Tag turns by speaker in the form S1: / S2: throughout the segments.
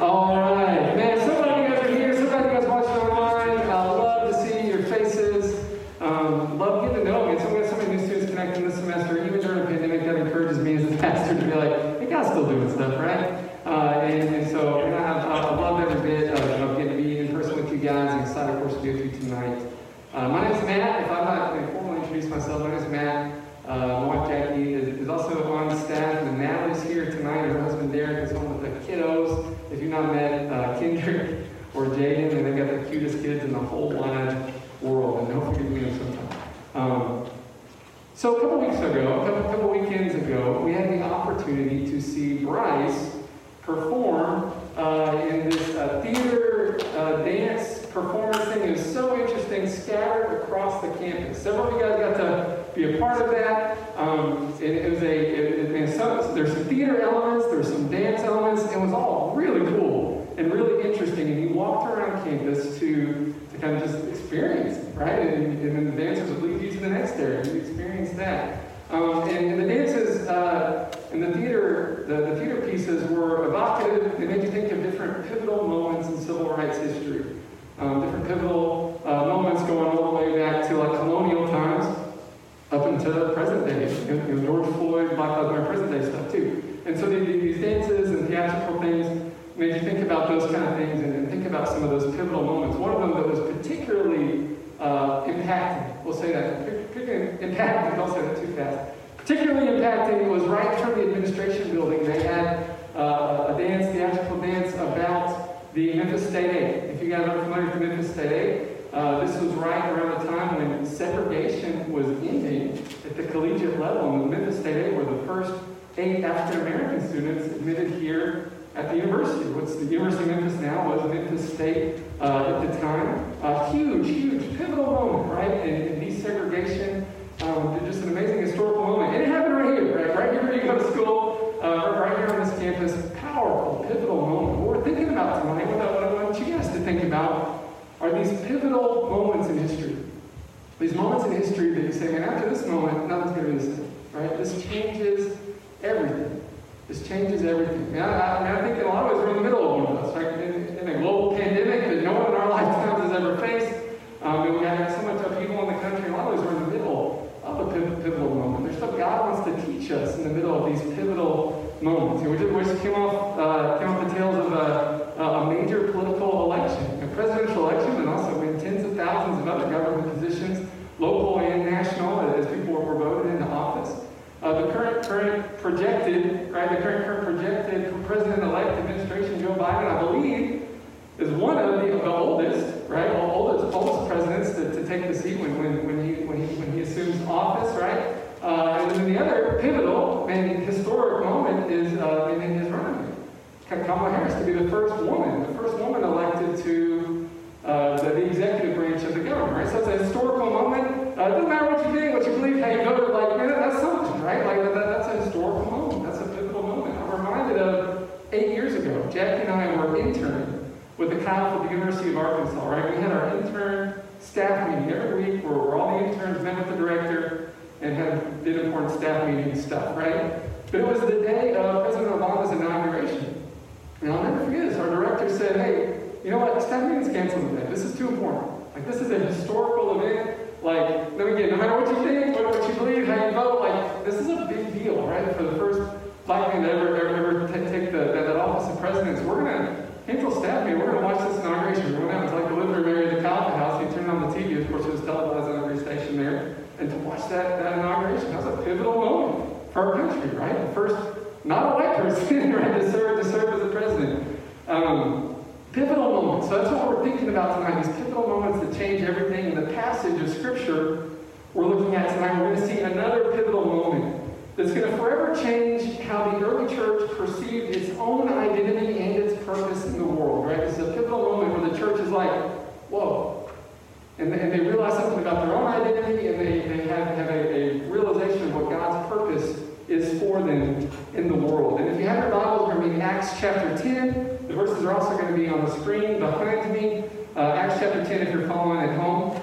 S1: All right, man. So glad you guys are here. So glad you guys watching online. I love to see your faces. Um, love getting to know. Man, so we have so many new students connecting this semester. Even during the pandemic, that encourages me as a pastor to be like, hey, God's still doing stuff, right? Uh, and, and so you know, I've, I've loved every bit of, of getting to be in person with you guys. I'm excited, of course, to be with you tonight. Uh, my name is Matt. If I'm not going to formally introduce myself, my name is Matt. Uh, my wife Jackie is, is also on staff, and Natalie's here tonight. Her husband Derek is home with the kiddos. If you've not met uh, Kendrick or Jaden, and they've got the cutest kids in the whole wide world, and hopefully you meet them sometime. Um, so a couple weeks ago, a couple, couple weekends ago, we had the opportunity to see Bryce perform uh, in this uh, theater uh, dance performance thing. It was so interesting, scattered across the campus. Several of you guys got to be a part of that. Um, it, it, was a, it, it, some, there's some theater elements, there's some dance elements. It was all really cool and really interesting. And you walked around campus to, to kind of just experience it, right? And, and then the dancers would lead you to the next area and you experience that. Um, and, and, the dances uh, and the theater, the, the theater pieces were evocative. They made you think of different pivotal moments in civil rights history. Um, different pivotal uh, moments going all the way back to like colonial times up until present day. You know, George Floyd, Black Lives Matter, present day stuff too. And so these dances and theatrical things made you think about those kind of things and, and think about some of those pivotal moments. One of them that was particularly uh, impacting, we'll say that, particularly impacting, don't say that too fast. Particularly impacting was right from the administration building. They had uh, a dance, theatrical dance about the Memphis State 8. If you guys are familiar with the Memphis State 8, uh, this was right around the time when segregation was ending at the level, and the Memphis State 8 were the first eight African American students admitted here at the university. What's the University of Memphis now was Memphis State uh, at the time. A huge, huge, pivotal moment, right? And desegregation, um, just an amazing historical moment. And it happened right here, right? Right here where you go to school, uh, right here on this campus. Powerful, pivotal moment. What we're thinking about tonight, what what I want you guys to think about are these pivotal moments in history. These moments in history that you say, man, after this moment, nothing's going to be the same, right? This changes everything. This changes everything. And I, I, I think in a lot of ways we're in the middle of one of those, right? In, in a global pandemic that no one in our lifetimes has ever faced, um, and we have so much upheaval in the country. In a lot of ways we're in the middle of a pivotal moment. There's stuff God wants to teach us in the middle of these pivotal moments. And we just, we just came off uh, came off the tails of a, a major political election, a presidential election, and also tens of thousands of other government local and national, as people were voted into office. Uh, the current, current projected, right, the current, current projected president-elect administration, Joe Biden, I believe, is one of the, the oldest, right, oldest, oldest presidents to, to take the seat when, when, when, he, when, he, when he assumes office, right? Uh, and then the other pivotal and historic moment is uh, in his running. Kamala Harris to be the first woman, the first woman elected to uh, the, the, executive branch of the government, right? So it's a historical moment. Uh, it doesn't matter what you think, what you believe, how you voted, like, man, that's something, right? Like, that, that's a historical moment. That's a pivotal moment. I'm reminded of eight years ago, Jackie and I were interning with the COF at the University of Arkansas, right? We had our intern staff meeting every week where all the interns met with the director and had, did important staff meeting stuff, right? But it was the day of President Obama's inauguration. And I'll never forget this. Our director said, hey, you know what? Staff meeting's canceled today. This is too important. Like, this is a historical event. Like, me get, no matter what you think, what, what you believe, how you vote, like, this is a big deal, right? For the first black man to ever, ever, ever take the, that, that office of president. So we're going to cancel staff meeting. We're going to watch this inauguration. We're going to like the living room of the Calvin House. He turned on the TV. Of course, it was televised on every station there. And to watch that, that inauguration, that was a pivotal moment for our country, right? The first, not a white person, right, to serve, to serve as a president. Um, pivotal moments. So that's what we're thinking about tonight, these pivotal moments that change everything. In the passage of Scripture we're looking at tonight, we're going to see another pivotal moment that's going to forever change how the early church perceived its own identity and its purpose in the world, right? This is a pivotal moment where the church is like, whoa. And they, and they realize something about their own identity, and they, they have, have a, a realization of what God's purpose is for them in the world. And if you have your Bibles, we're going to be Acts chapter 10 are also going to be on the screen behind me, uh, Acts chapter 10 if you're following at home.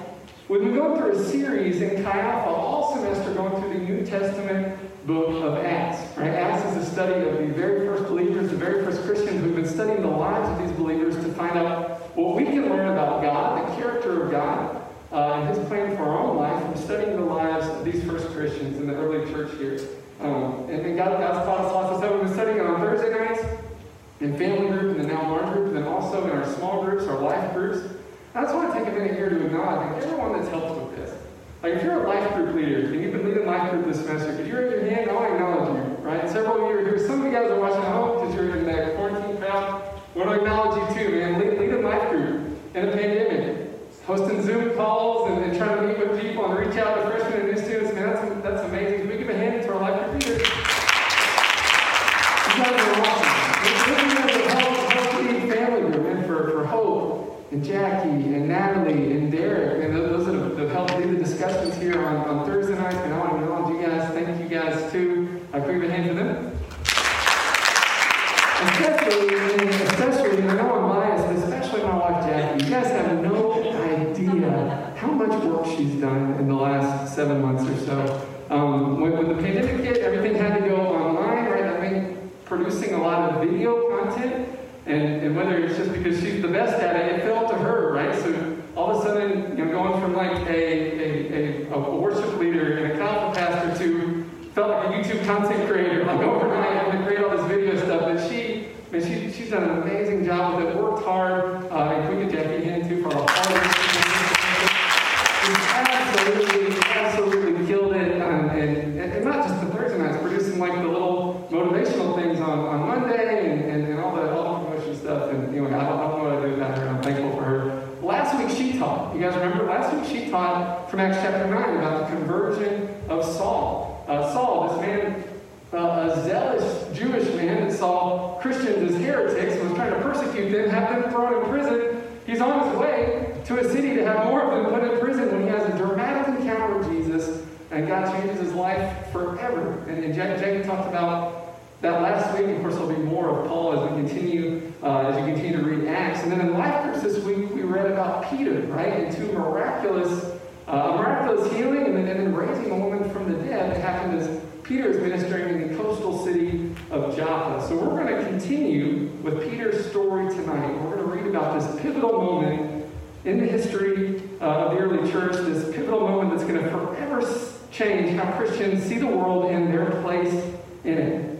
S1: We've been going through a series in Chi Alpha all semester going through the New Testament book of Acts. Right? Acts is a study of the very first believers, the very first Christians. We've been studying the lives of these believers to find out what we can learn about God, the character of God, uh, and his plan for our own life from studying the lives of these first Christians in the early church here. Um, and, God, God's taught us lots of stuff. We've been studying on Thursday nights in family group, and then now large group, and then also in our small groups, our life groups. I just want to take a minute here to acknowledge everyone that's helped with this. Like, if you're a life group leader and you've been leading life group this semester, could you raise your hand? I want to acknowledge you, right? Several of you are here. Some of you guys are watching at home because you're in that quarantine crowd. Want to acknowledge you too, man. Lead, leading life group in a pandemic, hosting Zoom calls and, and trying to meet with people and reach out to freshmen and new students. Man, that's, that's amazing. Can we give a hand to our life group leaders? You guys are awesome. You guys are helped, helped lead family group, man, for, for Hope and Jackie and Natalie and Derek. And those that have, have helped lead the discussions here on, on Thursday night, And I want to acknowledge you guys. Thank you guys too. I give a hand to them. Especially, especially, and I know I'm biased, but especially my wife Jackie. You guys have no idea how much work she's done in the last seven months or so. Um, when, when the pandemic hit, everything had to go online, right? I mean, producing a lot of video content, and, and whether it's just because she's the best at it, it fell to her, right? So all of a sudden, you know, going from like a, a, a, a worship leader and a Calvin pastor to felt like a YouTube content creator, like overnight, having to create all this video stuff. But she, I mean, she, she's done an amazing job with it, worked hard. Uh, and we could Jackie hand too for a hard She's absolutely, absolutely killed it. Um, and, and, and not just the Thursday nights, producing like the little motivational things on, on Monday and, and, and all the all the promotion stuff. And anyway, I don't, I don't know what I do without her. I'm thankful for her. Last week she taught. You guys remember? Last week she taught from Acts chapter 9 about the conversion of Saul. Uh, Saul, this man, uh, a zealous Jewish man that saw Christians as heretics and was trying to persecute them, have them thrown in prison. He's on his way to a city to have more of them put in prison when he has a dramatic encounter with Jesus, and God changes his life forever. And, and Jack, Jackie talked about that last week. Of course, there'll be more of Paul as we continue, uh, as you continue to read Acts. And then in life groups this week, we read about Peter, right, and two miraculous uh, a miraculous healing and then, and then raising a woman from the dead that happened as Peter is ministering in the coastal city of Joppa. So we're going to continue with Peter's story tonight. We're going to read about this pivotal moment in the history uh, of the early church, this pivotal moment that's going to forever change how Christians see the world and their place in it.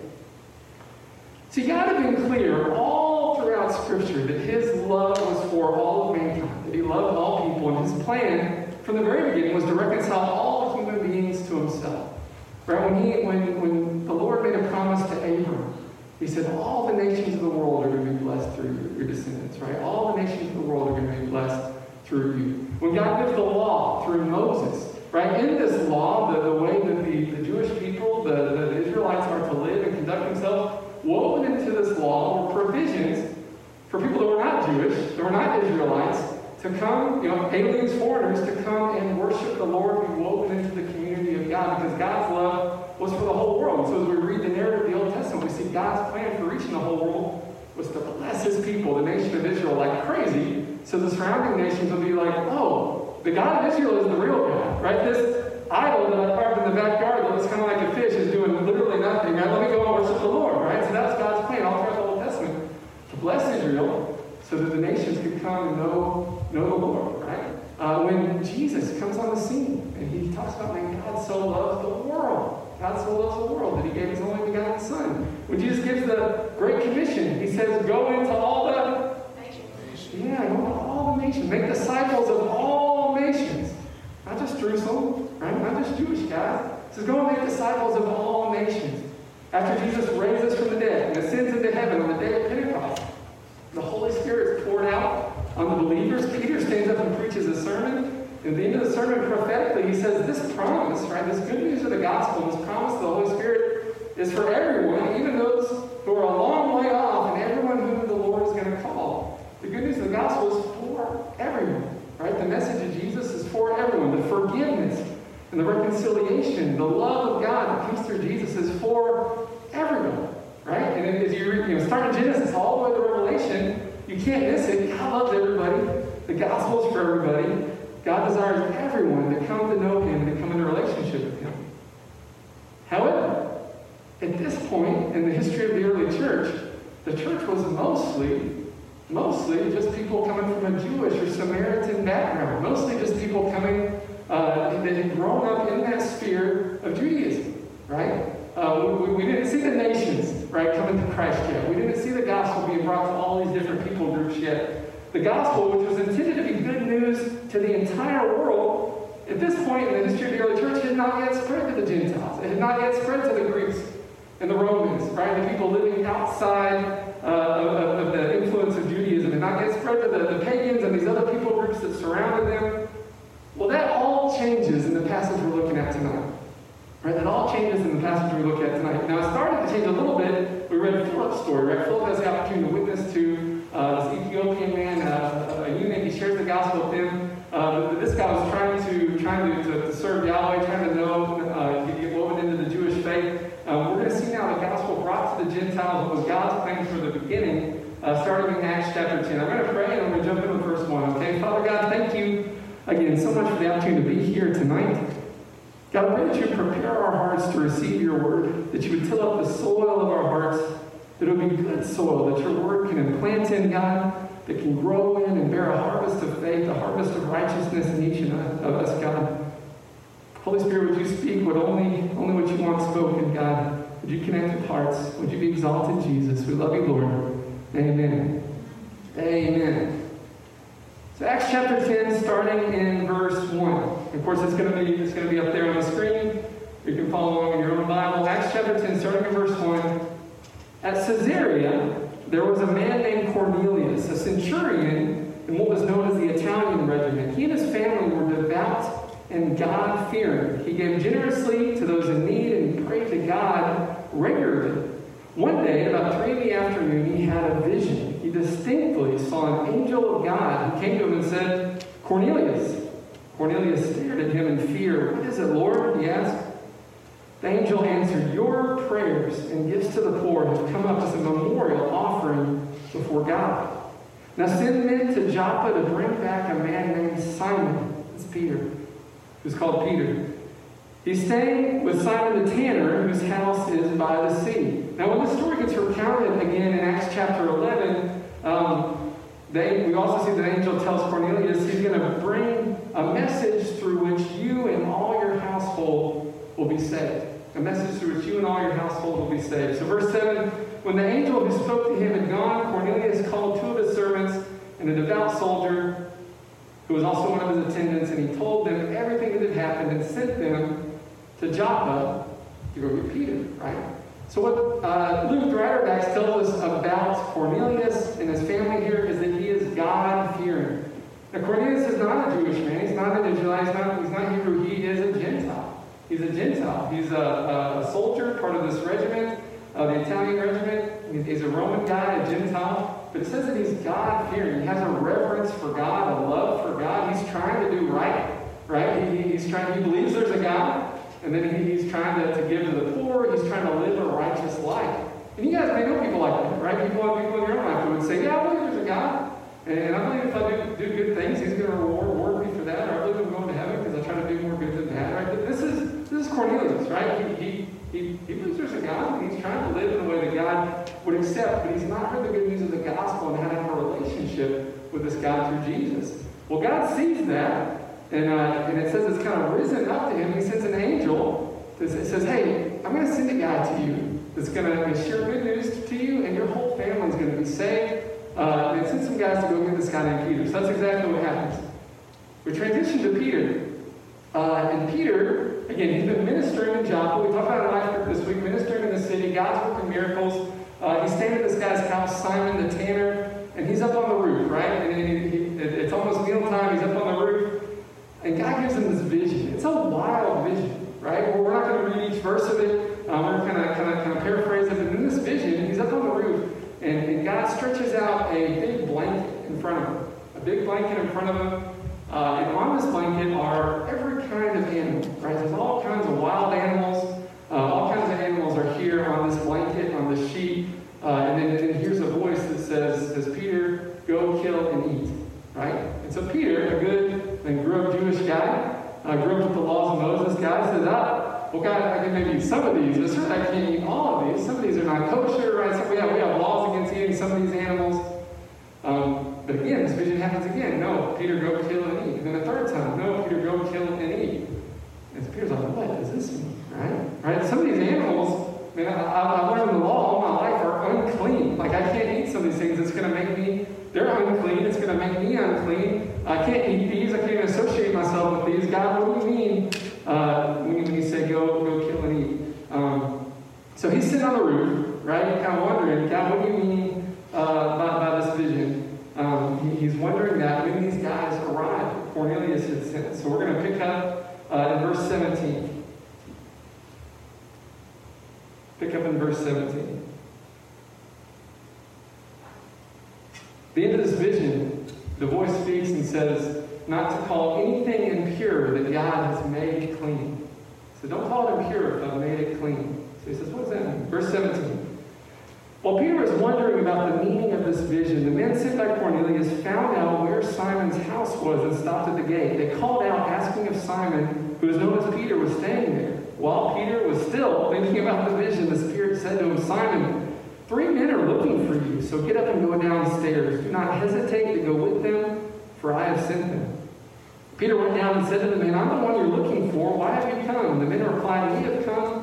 S1: So you got to be clear all throughout Scripture that his love was for all of mankind, that he loved all people, and his plan from the very beginning was to reconcile all human beings to himself. Right? When, he, when, when the Lord made a promise to Abram, he said, All the nations of the world are going to be blessed through you, your descendants, right? All the nations of the world are going to be blessed through you. When God gives the law through Moses, right? In this law, the, the way that the, the Jewish people, the, the Israelites are to live and conduct themselves, woven into this law were provisions for people that were not Jewish, that were not Israelites, to come, you know, aliens, foreigners, to come and worship the Lord, be woven into the community of God, because God's love was for the whole world. So as we read the narrative of the Old Testament, we see God's plan for reaching the whole world was to bless his people, the nation of Israel, like crazy, so the surrounding nations will be like, oh, the God of Israel is the real God, right? This idol that I carved in the backyard that looks kind of like a fish is doing literally nothing, right? Let me go and worship the Lord, right? So that's God's plan all throughout the Old Testament, to bless Israel, so that the nations could come and know, know the Lord, right? Uh, when Jesus comes on the scene and he talks about, man, God so loves the world. God so loves the world that he gave his only begotten Son. When Jesus gives the Great Commission, he says, go into all the nations. yeah, go into all the nations. Make disciples of all nations. Not just Jerusalem, right? Not just Jewish guys. He says, go and make disciples of all nations. After Jesus raises us from the dead and ascends into heaven on the day of Pentecost, the Holy Spirit is poured out on the believers. Peter stands up and preaches a sermon. At the end of the sermon, prophetically, he says, This promise, right, this good news of the gospel, this promise of the Holy Spirit is for everyone, even those who are a long way off, and everyone whom the Lord is going to call. The good news of the gospel is for everyone, right? The message of Jesus is for everyone. The forgiveness and the reconciliation, the love of God that comes through Jesus is for everyone, right? And as you you know, start in Genesis all the way to Revelation, you can't miss it. God loves everybody. The gospel is for everybody. God desires everyone to come to know Him and to come into relationship with Him. However, at this point in the history of the early church, the church was mostly, mostly just people coming from a Jewish or Samaritan background. Mostly just people coming uh, that had grown up in that sphere of Judaism. right? Uh, we, we, didn't see the nations, right, coming to Christ yet. We didn't see the gospel being brought to all these different people The gospel, which was intended to be good news to the entire world, at this point in the history of the early church, had not yet spread to the Gentiles. It had not yet spread to the Greeks and the Romans, right? The people living outside uh, of, of, the influence of Judaism It had not yet spread to the, the pagans and these other people groups that surrounded them. Well, that all changes in the passage we're looking at tonight. Right? That all changes in the passage we look at tonight. Now, it started to change a little bit. We read Philip's story, right? Philip has the opportunity to witness to uh, this Ethiopian man, uh, a eunuch. He shares the gospel with him. Uh, this guy was trying to trying to, to, to serve Yahweh, trying to know, uh, get woven into the Jewish faith. Um, we're going to see now the gospel brought to the Gentiles. Was God's plan from the beginning, uh, starting in Acts chapter 10. I'm going to pray and I'm going to jump into the first one. Okay, Father God, thank you again so much for the opportunity to be here tonight. God, I pray that you prepare our hearts to receive your word, that you would till up the soil of our hearts, that it would be good soil, that your word can implant in, God, that can grow in and bear a harvest of faith, a harvest of righteousness in each of us, God. Holy Spirit, would you speak what only, only what you want spoken, God? Would you connect with hearts? Would you be exalted, Jesus? We love you, Lord. Amen. Amen. So Acts chapter 10, starting in verse 1. Of course, it's going to be it's going to be up there on the screen. You can follow along in your own Bible. Acts chapter 10, starting in verse 1. At Caesarea, there was a man named Cornelius, a centurion in what was known as the Italian regiment. He and his family were devout and God fearing. He gave generously to those in need and prayed to God regularly. One day, about three in the afternoon, he had a vision. He distinctly saw an angel of God who came to him and said, Cornelius. Cornelius stared at him in fear. What is it, Lord? he asked. The angel answered, Your prayers and gifts to the poor have come up as a memorial offering before God. Now send men to Joppa to bring back a man named Simon. It's Peter, who's called Peter. He's staying with Simon the tanner, whose house is by the sea. Now, when the story gets recounted again in Acts chapter 11, um, they, we also see the angel tells Cornelius he's going to bring a message through which you and all your household will be saved. A message through which you and all your household will be saved. So, verse 7 When the angel who spoke to him had gone, Cornelius called two of his servants and a devout soldier who was also one of his attendants, and he told them everything that had happened and sent them to Joppa to go get Peter, right? So what uh, Luke, the writer Acts, tells us about Cornelius and his family here is that he is God-fearing. Now Cornelius is not a Jewish man. He's not an Israelite. He's not, he's not Hebrew. He is a Gentile. He's a Gentile. He's a, a soldier, part of this regiment, uh, the Italian regiment. He's a Roman guy, a Gentile. But it says that he's God-fearing. He has a reverence for God, a love for God. He's trying to do right, right? He, he's trying. He believes there's a God. And then he's trying to, to give to the poor. He's trying to live a righteous life. And you guys may know people like that, right? People, people in your life who would say, yeah, I believe there's a God. And I believe if I do, do good things, he's going to reward, reward me for that. Or I believe I'm going to heaven because I try to do more good than bad, right? But this is, this is Cornelius, right? He, he, he, he believes there's a God, and he's trying to live in a way that God would accept, but he's not heard the good news of the gospel and how to have a relationship with this God through Jesus. Well, God sees that, and, uh, and it says it's kind of risen up to him. He sends an angel. It says, hey, I'm going to send a guy to you that's going to share good news to you, and your whole family is going to be saved. Uh, and send some guys to go get this guy named Peter. So that's exactly what happens. We transition to Peter. Uh, and Peter, again, he's been ministering in Joppa. We talked about it last week this week, ministering in the city. God's working miracles. Uh, he's staying at this guy's house, Simon the tanner, and he's up on the roof, right? And he, he, it's almost mealtime. He's up on the roof. And God gives him this vision. It's a wild vision, right? Well, we're not going to read each verse of it. Um, we're going to kind of paraphrase it. But in this vision, he's up on the roof, and, and God stretches out a big blanket in front of him. A big blanket in front of him. Uh, and on this blanket are every kind of animal, right? There's all kinds of wild animals. Uh, all kinds of animals are here on this blanket, on this sheet. Uh, and then and here's a voice that says, says, Peter, go kill and eat, right? And so Peter, a good and grew up Jewish guy. I grew up with the laws of Moses guy. Says, ah, well, God, I can maybe eat some of these, but certainly I can't eat all of these. Some of these are not kosher, right? So we have, we have laws against eating some of these animals. But again, this vision happens again. No, Peter, go kill and eat. And then a third time, no, Peter, go kill and eat. And Peter's like, what does this mean, right? right? Some of these animals, man, I, have learned the law all my life are unclean. Like I can't eat some of these things. It's going to make me, they're unclean. It's going to make me unclean. I can't eat these. I can't even associate myself with these. God, what do you mean uh, when, you, say go, go kill and eat? Um, so he's sitting on the roof, right? Kind of wondering, God, what do you mean uh, by, by this vision? Um, he, he's wondering that when these guys arrive, Cornelius had sent. So we're going to pick up uh, in verse 17. Pick up in verse 17. The end of this vision, the voice speaks and says, not to call anything impure that God has made clean. So don't call it impure if made it clean. So he says, what does that mean? Verse 17. While Peter was wondering about the meaning of this vision, the men sent by Cornelius found out where Simon's house was and stopped at the gate. They called out, asking if Simon, who was known as Peter, was staying there. While Peter was still thinking about the vision, the Spirit said to him, Simon, three men are looking for you, so get up and go downstairs. Do not hesitate to go with them, for I have sent them. Peter went down and said to the men, I'm the one you're looking for. Why have you come? The men replied, We have come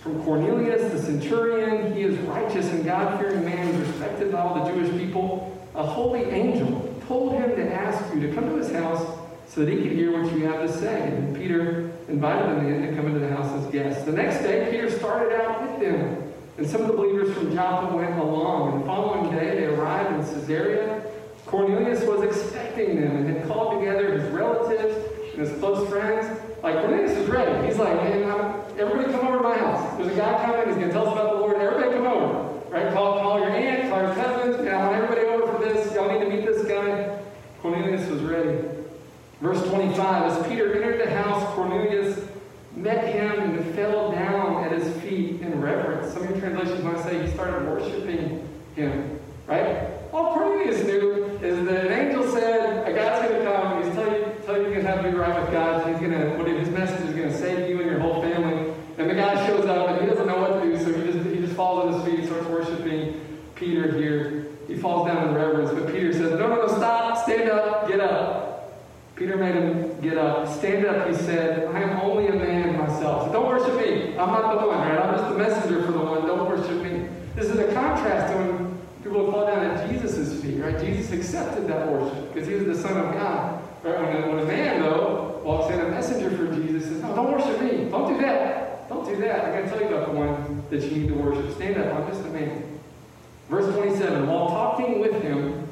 S1: from Cornelius the centurion, he is righteous and God fearing man, respected by all the Jewish people. A holy angel told him to ask you to come to his house so that he could hear what you have to say. And Peter invited them in to come into the house as guests. The next day, Peter started out with them, and some of the believers from Joppa went along. And the following day, they arrived in Caesarea. Cornelius was expecting them and had called together his relatives and his close friends. Like Cornelius is ready. He's like, man, I'm, everybody come over to my house. There's a guy coming. He's going to tell us about the Lord. Everybody come over. Right? Call, call your aunt, call your cousins. Man, I want everybody over for this. Y'all need to meet this guy. Cornelius was ready. Verse 25, as Peter entered the house, Cornelius met him and fell down at his feet in reverence. Some of your translations might say he started worshiping him. Right? All Cornelius knew is that an angel said, a guy's going to come. He's telling you, tell you you're going to have to be right with God. He's going to, what his message is going to save you and your whole family. And the guy shows up and he doesn't know what to do, so he just, he just falls at his feet, starts worshiping Peter here. He falls down in reverence, but Peter says, No, no, no, stop, stand up, get up. Peter made him get up. Stand up, he said, I am only a man myself. So don't worship me. I'm not the one, right? I'm just the messenger for the one. Don't worship me. This is a contrast to when people fall down at Jesus' feet, right? Jesus accepted that worship because he was the Son of God. Right? When, a, when a man, though, walks in, a messenger for Jesus says, No, don't worship me. Don't do that. Don't do that. I'm going to tell you about the one that you need to worship. Stand up. I'm just a man. Verse 27 While talking with him,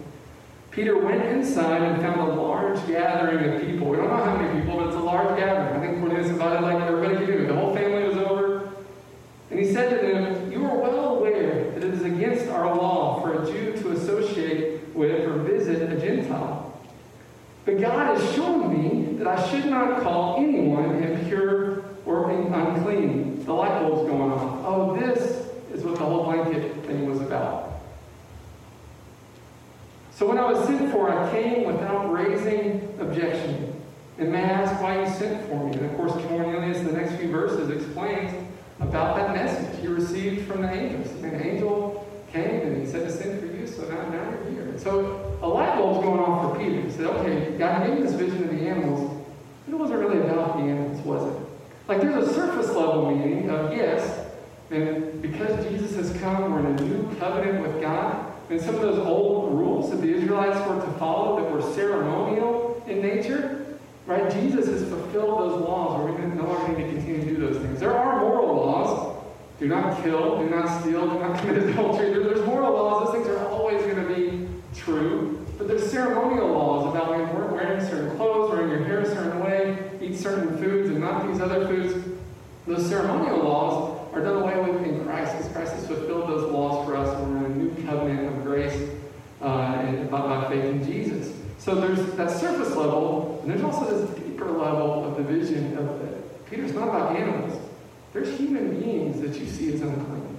S1: Peter went inside and found a large gathering of people. We don't know how many people, but it's a large gathering. I think Cornelius invited like everybody he knew. The whole family was over. And he said to them, You are well aware that it is against our law for a Jew to associate with or visit a Gentile. But God has shown me that I should not call anyone impure or unclean. The light bulb's going off. Oh, this is what the whole blanket thing was about. So when I was sent for, I came without raising objection. And may I ask why you sent for me? And of course, Cornelius, the next few verses, explains about that message he received from the angels. An angel came and he said to send for you, so now, now you're here. So a light bulb's going off for Peter. He said, okay, God gave me this vision of the animals, but it wasn't really about the animals, was it? Like there's a surface level meaning of yes, and because Jesus has come, we're in a new covenant with God. And some of those old rules that the Israelites were to follow that were ceremonial in nature, right? Jesus has fulfilled those laws where we no longer need to continue to do those things. There are moral laws. Do not kill, do not steal, do not commit adultery. There's moral laws. Those things are always going to be true. But there's ceremonial laws about wearing certain clothes, wearing your hair a certain way, eat certain foods and not these other foods. Those ceremonial laws are done away with in Christ because Christ has fulfilled those laws for us and we're in a new covenant of grace uh, and by, by faith in Jesus. So there's that surface level, and there's also this deeper level of the vision of it. Peter's not about animals. There's human beings that you see as unclean.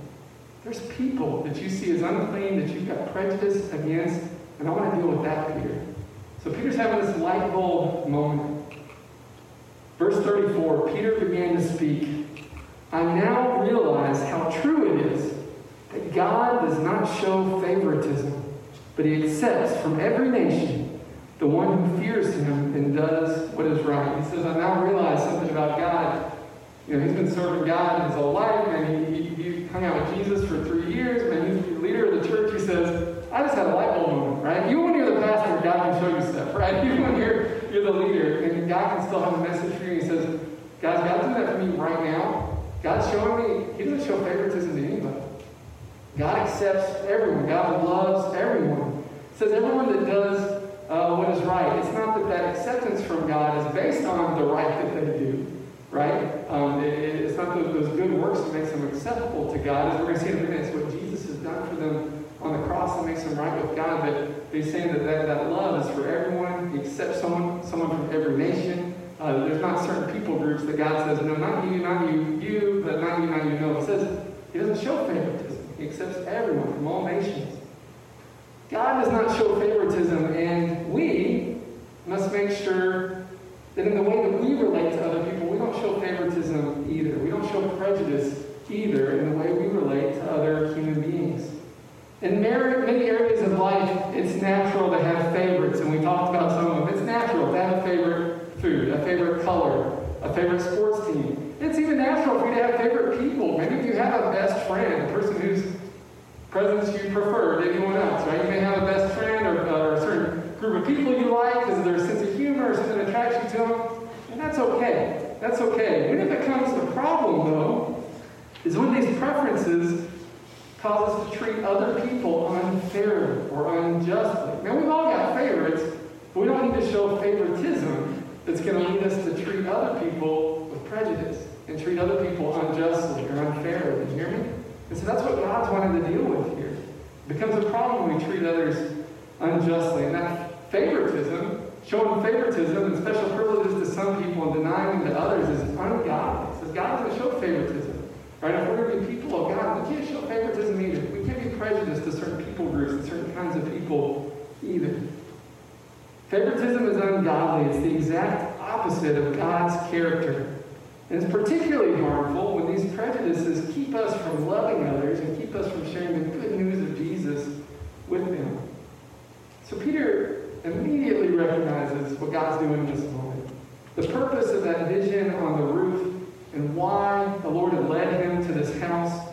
S1: There's people that you see as unclean that you've got prejudice against, and I want to deal with that, Peter. So Peter's having this light bulb moment. Verse 34 Peter began to speak. I now realize how true it is that God does not show favoritism, but he accepts from every nation the one who fears him and does what is right. He says, I now realize something about God. you know, he's been serving God his whole life, and he, he, he hung out with Jesus for three years, man, he's the leader of the church. He says, I just had a light bulb moment, right? You when you're the pastor, God can show you stuff, right? You when you're, you're the leader, and God can still have a message for you. He says, guys, God's doing that for me right. God's showing me, he doesn't show favoritism to anybody. God accepts everyone. God loves everyone. It says everyone that does uh, what is right. It's not that that acceptance from God is based on the right that they do, right? Um, it, it's not those, those good works that makes them acceptable to God. As we're going to see in a minute, it's what Jesus has done for them on the cross that makes them right with God. But he's saying that, that that love is for everyone. He accepts someone, someone from every nation. Uh, there's not certain people groups that God says, no, not you, not you, you, but not you, not you. No, he says he doesn't show favoritism. He accepts everyone from all nations. God does not show favoritism, and we must make sure that in the way that we relate to other people, we don't show favoritism either. We don't show prejudice either in the way we relate to other human beings. In many areas of life, it's natural to have favorites, and we talked about some of them. It's natural to have a favorite food, a favorite color, a favorite sports team. It's even natural for you to have favorite people. Maybe if you have a best friend, a person whose presence you prefer to anyone else, right? You may have a best friend or, or a certain group of people you like because of their sense of humor or something attracts you to them, and that's okay. That's okay. When it becomes a problem, though, is when these preferences cause us to treat other people unfairly or unjustly. Now, we've all got favorites, but we don't need to show favoritism that's going to lead us to treat other people with prejudice and treat other people unjustly or unfairly. You hear me? And so that's what God's wanting to deal with here. It becomes a problem when we treat others unjustly. And that favoritism, showing favoritism and special privileges to some people and denying them to others is ungodly. Says God doesn't show favoritism. Right? If we're going to be people of God, we can't show favoritism either. We can't be prejudiced to certain people groups and certain kinds of people either. Favoritism is ungodly. It's the exact opposite of God's character. And it's particularly harmful when these prejudices keep us from loving others and keep us from sharing the good news of Jesus with them. So Peter immediately recognizes what God's doing in this moment. The purpose of that vision on the roof and why the Lord had led him to this house.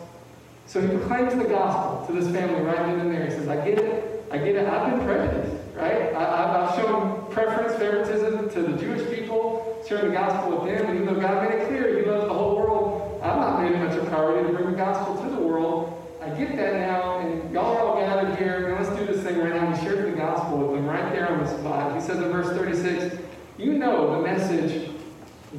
S1: So he proclaims the gospel to this family right then and there. He says, I get it. I get it. I've been prejudiced, right? I, have shown preference, favoritism to the Jewish people, sharing the gospel with them. Even though God made it clear he loves the whole world, I'm not made much a priority to bring the gospel to the world. I get that now, and y'all are all gathered here, and let's do this thing right now. He shared the gospel with them right there on the spot. He says in verse 36, You know the message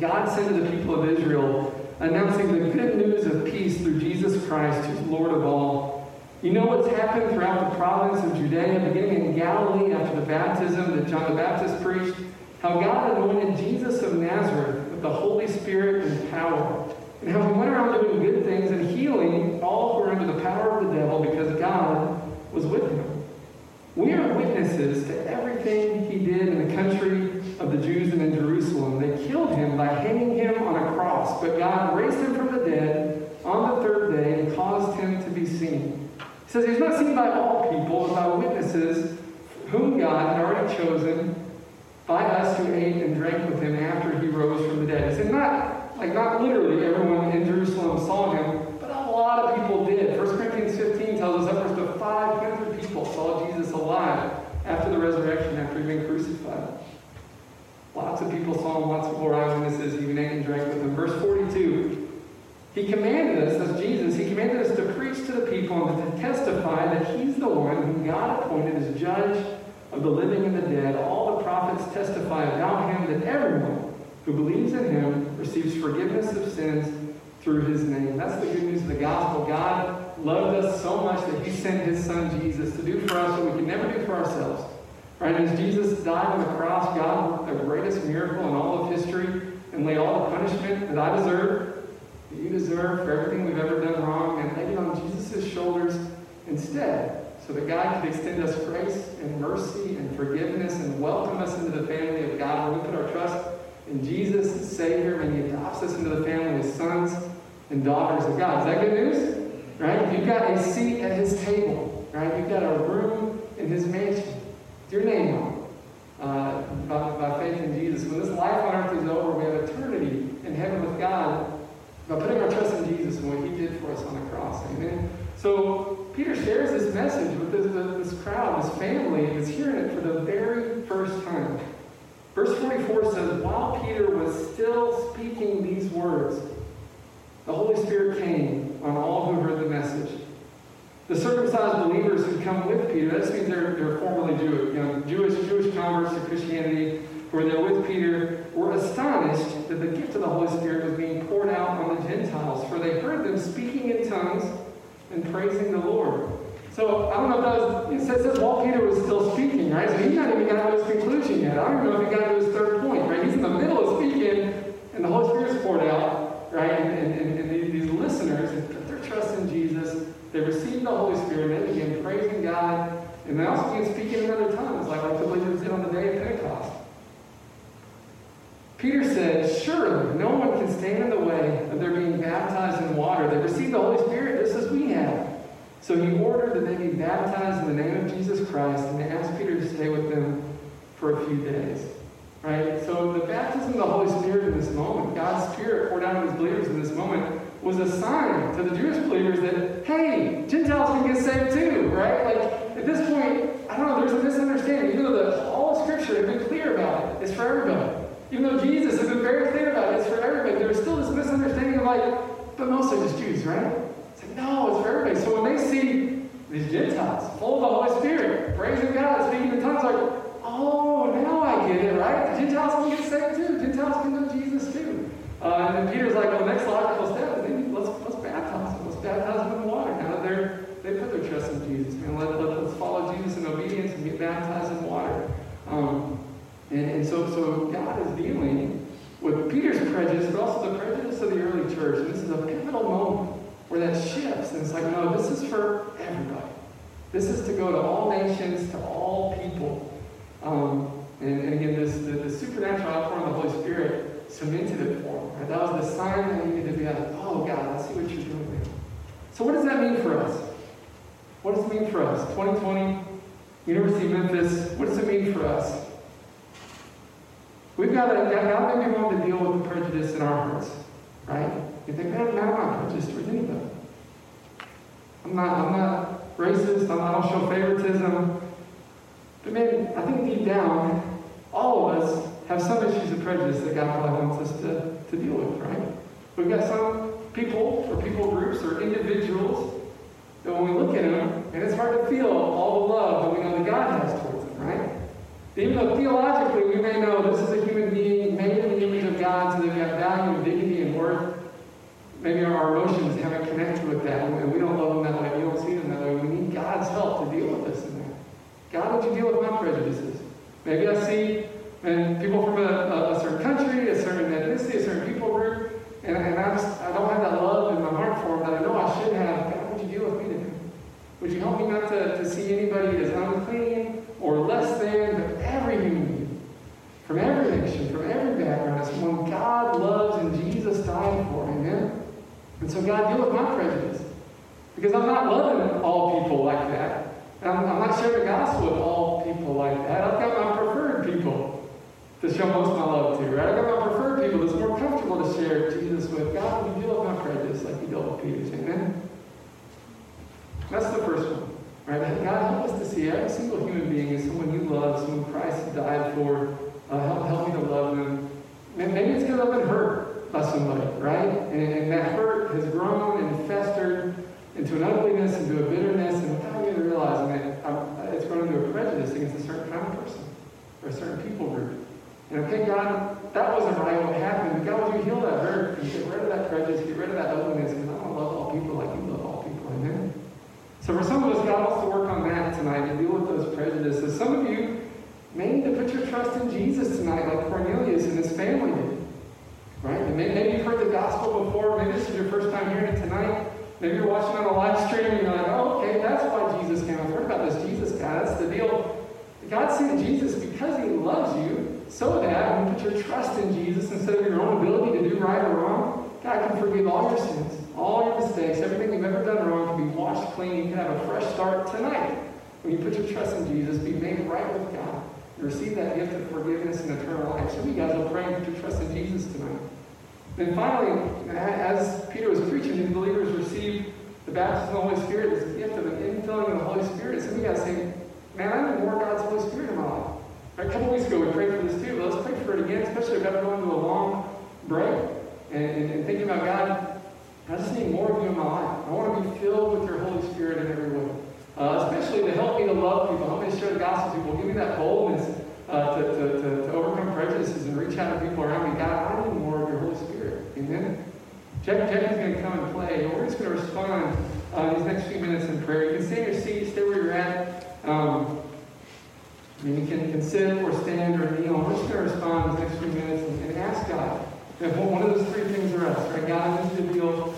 S1: God sent to the people of Israel, announcing the good news of peace through Jesus Christ, who's Lord of all. You know what's happened throughout the province of Judea, beginning in Galilee after the baptism that John the Baptist preached, how God anointed Jesus of Nazareth with the Holy Spirit and power, and how he went around doing good things and healing all who were under the power of the devil because God was with him. We are witnesses to everything he did in the country of the Jews and in Jerusalem. They killed him by hanging him on a cross, but God raised him from the He says He was not seen by all people, but by witnesses whom God had already chosen by us who ate and drank with him after he rose from the dead. He said not like not literally everyone in Jerusalem saw him, but a lot of people did. 1 Corinthians 15 tells us upwards of 500 people saw Jesus alive after the resurrection, after he'd been crucified. Lots of people saw him, lots of more eyewitnesses, even ate and drank with him. Verse 42, he commanded us, as Jesus, he commanded us to preach to the people and to testify that he's the one whom God appointed as judge of the living and the dead. All the prophets testify about him that everyone who believes in him receives forgiveness of sins through his name. That's the good news of the gospel. God loved us so much that he sent his son Jesus to do for us what we can never do for ourselves. Right? As Jesus died on the cross, God worked the greatest miracle in all of history and laid all the punishment that I deserve, you deserve for everything we've ever done wrong, and laid it on Jesus' shoulders instead, so that God could extend us grace and mercy and forgiveness and welcome us into the family of God. We put our trust in Jesus as Savior, and He adopts us into the family as sons and daughters of God. Is that good news? Right? You've got a seat at His table, right? You've got a room in His mansion your name on uh, by, by faith in Jesus. When this life on earth is over, we have eternity in heaven with God. By putting our trust in Jesus and what he did for us on the cross. Amen. So Peter shares this message with this, uh, this crowd, this family that's hearing it for the very first time. Verse 44 says, While Peter was still speaking these words, the Holy Spirit came on all who heard the message. The circumcised believers who come with Peter, that means they're, they're formerly Jewish, you know, Jewish, Jewish converts to Christianity, who were there with Peter, were astonished that the gift of the Holy Spirit was being poured out on the Gentiles, for they heard them speaking in tongues and praising the Lord. So I don't know if that was, it says, that while Peter was still speaking, right? So he's not even got to his conclusion yet. I don't know if he got to his third point, right? He's in the middle of speaking, and the Holy Spirit's poured out, right? And, and, and these, these listeners put their trust in Jesus. They received the Holy Spirit. And they began praising God. And they also began speaking in other tongues, like, like the believers did on the day of Pentecost. Peter said, Surely no one can stand in the way of their being baptized in water. They received the Holy Spirit just as we have. So he ordered that they be baptized in the name of Jesus Christ, and asked Peter to stay with them for a few days. Right? So the baptism of the Holy Spirit in this moment, God's Spirit poured out on his believers in this moment, was a sign to the Jewish believers that, hey, Gentiles can get saved too, right? Like, at this point, I don't know, there's a misunderstanding. Even though the, all Scripture has been clear about it, it's for everybody. Even though Jesus has been very clear about it, it's for everybody. There was still this misunderstanding of like, but mostly just Jews, right? It's like, no, it's for everybody. So when they see these Gentiles full of the Holy Spirit, praising God, speaking in tongues, like, oh, now I get it, right? The Gentiles can get saved too. Gentiles can know Jesus too. Uh, and then Peter's like, well, the next logical step is let's, let's baptize them. Let's baptize them in the water. Now that they're, they put their trust in Jesus, man. Let, let, let's follow Jesus in obedience and get baptized in water. Um, and, and so, so God is dealing with Peter's prejudice, but also the prejudice of the early church. And this is a pivotal moment where that shifts. And it's like, no, this is for everybody. This is to go to all nations, to all people. Um, and, and, again, this the, the supernatural outpouring of the Holy Spirit cemented it for them. Right? That was the sign that he needed to be like, oh, God, I see what you're doing there. So what does that mean for us? What does it mean for us? 2020, University of Memphis, what does it mean for us? We've got to, God may be willing to deal with the prejudice in our hearts, right? You think, man, I'm not prejudiced towards anybody. I'm not, I'm not racist, I'm not, I don't show favoritism. But man, I think deep down, all of us have some issues of prejudice that God probably wants us to, to deal with, right? We've got some people or people groups or individuals that when we look at them, and it's hard to feel all the love that we know that God has towards? Even though theologically we may know this is a human being made in the image of God so that we have value, and dignity, and worth, maybe our emotions haven't connected with that, and we don't love them that way, we don't see them that way. We need God's help to deal with this in that. God, would you deal with my prejudices? Maybe I see and people from a, certain country, a certain ethnicity, a certain people group, and, and I just I don't have that love in my heart for them that I know I should have. God, would you deal with me today? Would you help me not to, to see anybody as unclean or less than, but every human being, from every nation, from every background, is someone God loves and Jesus died for. Amen? And so, God, deal with my prejudice. Because I'm not loving all people like that. I'm, I'm, not sharing the gospel with all people like that. I've got my preferred people to show most of my love to, right? I've got my preferred people that's more comfortable to share Jesus with. God, would you deal with my prejudice like you dealt with Peter's? Amen? That's the first one. Right? God, help us to see every single human being as someone you love, someone Christ died for. Uh, help, help me to love them. Maybe it's because I've been hurt by somebody, right? And, and that hurt has grown and festered into an ugliness, into a bitterness, and without even realizing it, I'm, it's grown into a prejudice against a certain kind of person or a certain people group. And okay, God, that wasn't right what happened, but God, would you heal that hurt and get rid of that prejudice, get rid of that ugliness, because I want to love all people like you love all people. Amen? So for some of us, God wants to work on that tonight and deal with those prejudices. Some of you may need to put your trust in Jesus tonight, like Cornelius and his family did. Right? And maybe you've heard the gospel before. Maybe this is your first time hearing it tonight. Maybe you're watching on a live stream and you're like, oh, okay, that's why Jesus came. I've heard about this Jesus guy. That's the deal. God sent Jesus because he loves you so that when you put your trust in Jesus instead of your own ability to do right or wrong, God can forgive all your sins, all your mistakes, everything you've ever done wrong can be washed clean. You can have a fresh start tonight. When you put your trust in Jesus, be made right with God. You receive that gift of forgiveness and eternal life. So you guys will pray and put your trust in Jesus tonight. Then finally, as Peter was preaching, these believers received the baptism of the Holy Spirit, this gift of an infilling of the Holy Spirit. Some of you guys say, man, I need more God's Holy Spirit in my life. A couple weeks ago, we prayed for this too, but let's pray for it again, especially if I've going through a long break and, and, and thinking about God, I just need more of you in my life. I want to be filled with your Holy Spirit in every way. Uh, especially to help me to love people, help me to share the gospel to people. Give me that boldness uh, to, to, to, to, overcome prejudices and reach out to people around me. God, I need more of your Holy Spirit. Amen. Jack, Jack is going to come and play, we're just going to respond uh, these next few minutes in prayer. You can stay in your seat, stay where you're at. Um, mean, you can, can sit or stand or kneel. We're just going to respond these next few minutes and, and ask God if one of those three things are us. Right? God, I need to deal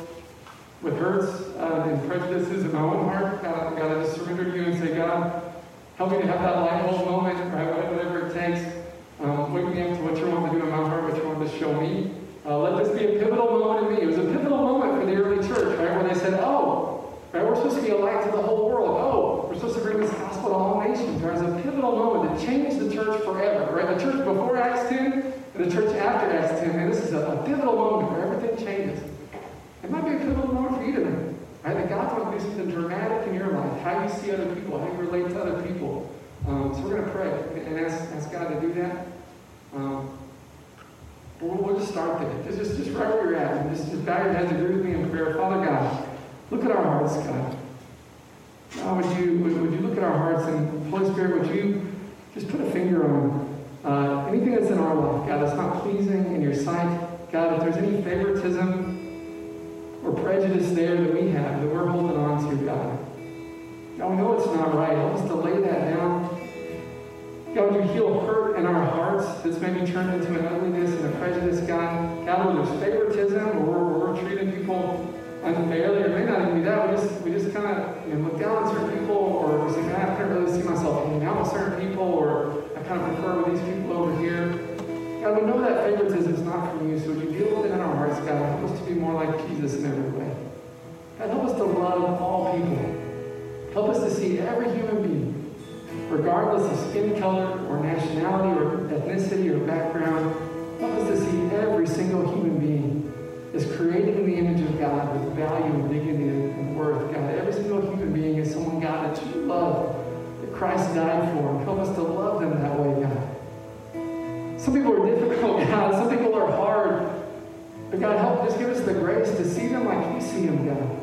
S1: with hurts uh, and prejudices in my own heart. God, God, I just surrender to you and say, God, help me to have that light bulb moment, right? Whatever it takes. Um, wake me up to what you want to do in my heart, what you want to show me. Uh, let this be a pivotal moment in me. It was a pivotal moment for the early church, right? When they said, oh, right, we're supposed to be a light to the whole world. Oh, we're supposed to bring this gospel to all nations. There was a pivotal moment that changed the church forever, right? The church before Acts 10 the church after Acts 10. And this is a, a pivotal moment where everything changes. It might be a pivotal moment for you tonight. Right? That God's going to do something dramatic in your life. How you see other people, how you relate to other people. Um, so we're going to pray and ask, ask God to do that. Um, we'll, we'll just start there. Just, just, just right where you're at. And just, just bow your heads and agree with me in prayer. Father God, look at our hearts, God. God, would you, would, would you look at our hearts and Holy Spirit, would you just put a finger on uh, anything that's in our life, God, that's not pleasing in your sight. God, if there's any favoritism, or prejudice there that we have that we're holding on to, God. God, we know it's not right. Help us to lay that down. God, would you heal hurt in our hearts that's maybe turned into an ugliness and a prejudice, God? God, where there's favoritism or we're, treating people unfairly, or may not even be that. We just we just kind of you know, look down on certain people, or we say, I can't really see myself hanging out with certain people, or kind of prefer with these people over here. God, we know that favoritism is not from you, so would you deal with it in our hearts, God? Help us to be more like Jesus in every way. God, help us to love all people. Help us to see every human being, regardless of skin color or nationality or ethnicity or background. Help us to see every single human being as created in the image of God with value and dignity and worth. God, every single human being is someone, God, that you love, Christ died for. Help us to love them that way, God. Some people are difficult, God. Some people are hard. But God, help just give us the grace to see them like you see them, God.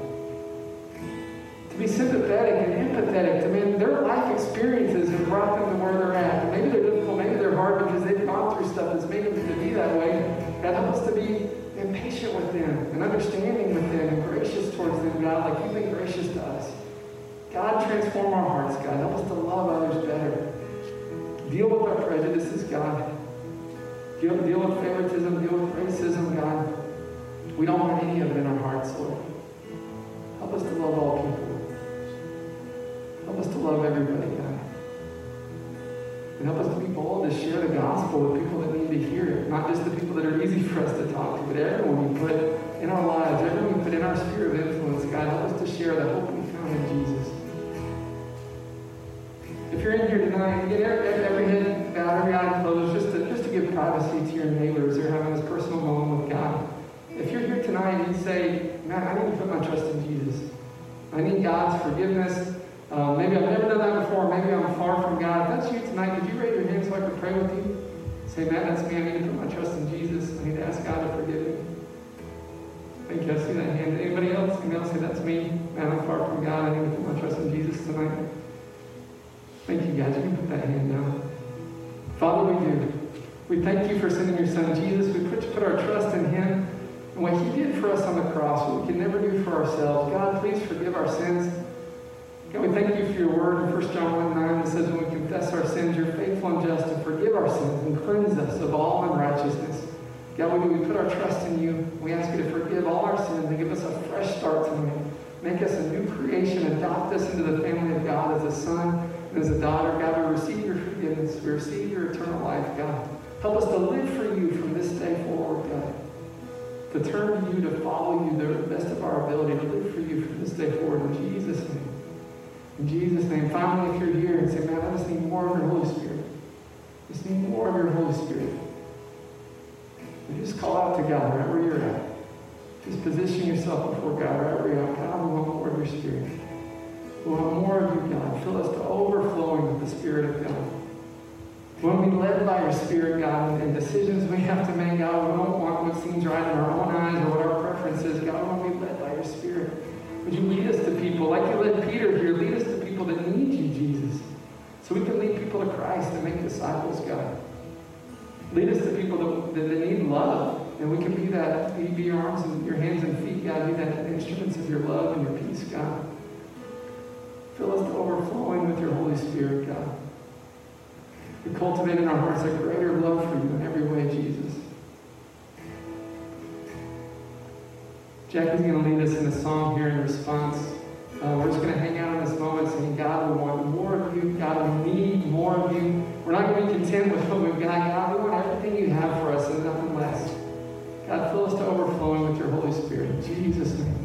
S1: To be sympathetic and empathetic to men. Their life experiences have brought them to where they're at. Maybe they're difficult, maybe they're hard because they've gone through stuff that's made them to be that way. God, help us to be impatient with them and understanding with them and gracious towards them, God, like you've been gracious to us. God, transform our hearts, God. Help us to love others better. Deal with our prejudices, God. Deal, deal with favoritism, deal with racism, God. We don't want any of it in our hearts, Lord. Help us to love all people. Help us to love everybody, God. And help us to be bold to share the gospel with people that need to hear it. Not just the people that are easy for us to talk to, but everyone we put in our lives, everyone we put in our sphere of influence. God, help us to share the hope we found in Jesus. If you're in here tonight, get every, every head bowed, every eye closed, just to, just to give privacy to your neighbors. They're having this personal moment with God. If you're here tonight and you say, man, I need to put my trust in Jesus. I need God's forgiveness. Uh, maybe I've never done that before. Maybe I'm far from God. If that's you tonight, could you raise your hand so I can pray with you? Say, man, that's me. I need to put my trust in Jesus. I need to ask God to forgive me. Thank you. I see that hand. Anybody else? Anybody else say, that's me? Man, I'm far from God. I need to put my trust in Jesus tonight. Thank you, guys. Can put that hand down. Father, we do. We thank you for sending your son, Jesus. We put, put our trust in him and what he did for us on the cross, what we can never do for ourselves. God, please forgive our sins. God, we thank you for your word in 1 John 1 9 that says, when we confess our sins, you're faithful and just to forgive our sins and cleanse us of all unrighteousness. God, we, we put our trust in you. We ask you to forgive all our sins and give us a fresh start tonight. Make us a new creation. Adopt us into the family of God as a son as a daughter. God, receive your forgiveness. We receive your eternal life, God. Help us to live for you from this day forward, God. To turn to you, to follow you, the best of our ability, to live for you from this day forward. In Jesus' name. In Jesus' name. Finally, if you're here and say, man, I just need more of your Holy Spirit. I just need more of your Holy Spirit. And just call out to God wherever you're at. Just position yourself before God wherever you're at. God, we want more of your Spirit. We want more of you, God. Fill us to overflowing with the Spirit of God. When We led by your Spirit, God, and decisions we have to make, God. We don't want what seems right in our own eyes or what our preference is. God, we to be led by your Spirit. Would you lead us to people like you led Peter here? Lead us to people that need you, Jesus. So we can lead people to Christ and make disciples, God. Lead us to people that, that, that need love. And we can be that, be your arms and your hands and feet, God. Be that instruments of your love and your peace, God. Fill us to overflowing with your Holy Spirit, God. We cultivate in our hearts a greater love for you in every way, Jesus. Jackie's going to lead us in a song here in response. Uh, we're just going to hang out in this moment saying, God, we want more of you. God, we need more of you. We're not going to be content with what we've got. God, we want everything you have for us and nothing less. God, fill us to overflowing with your Holy Spirit. In Jesus' name.